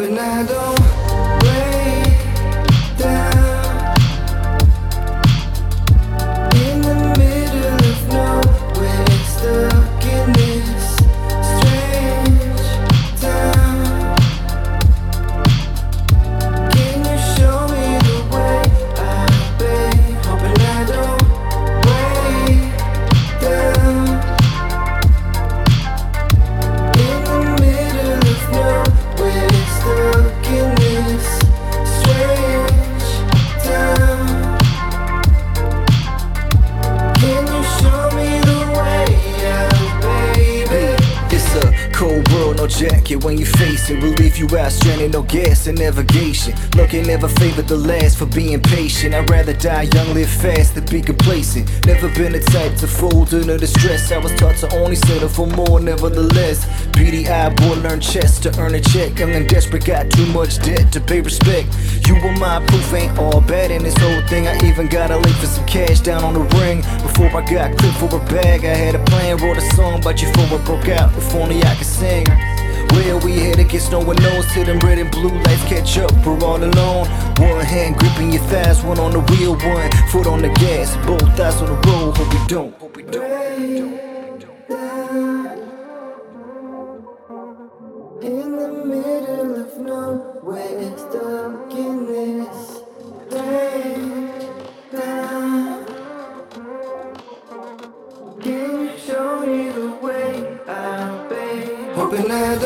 but I don't racing will leave you out stranded, no gas and navigation. Luck ain't never favored the last for being patient. I'd rather die young, live fast than be complacent. Never been the type to fold under the stress. I was taught to only settle for more, nevertheless. BDI boy learn chess to earn a check. Young and desperate, got too much debt to pay respect. You were my proof, ain't all bad in this whole thing. I even got a link for some cash down on the ring. Before I got clipped for a bag, I had a plan, wrote a song about you before I broke out. If only I could sing. Where we headed gets no one knows till them red and blue lights catch up. We're all alone. One hand gripping your thighs, one on the wheel, one foot on the gas. Both eyes on the road, hope we don't. Hope we don't. In the middle of nowhere, stuck in this rain down. Can you show me the way out, babe? Hoping that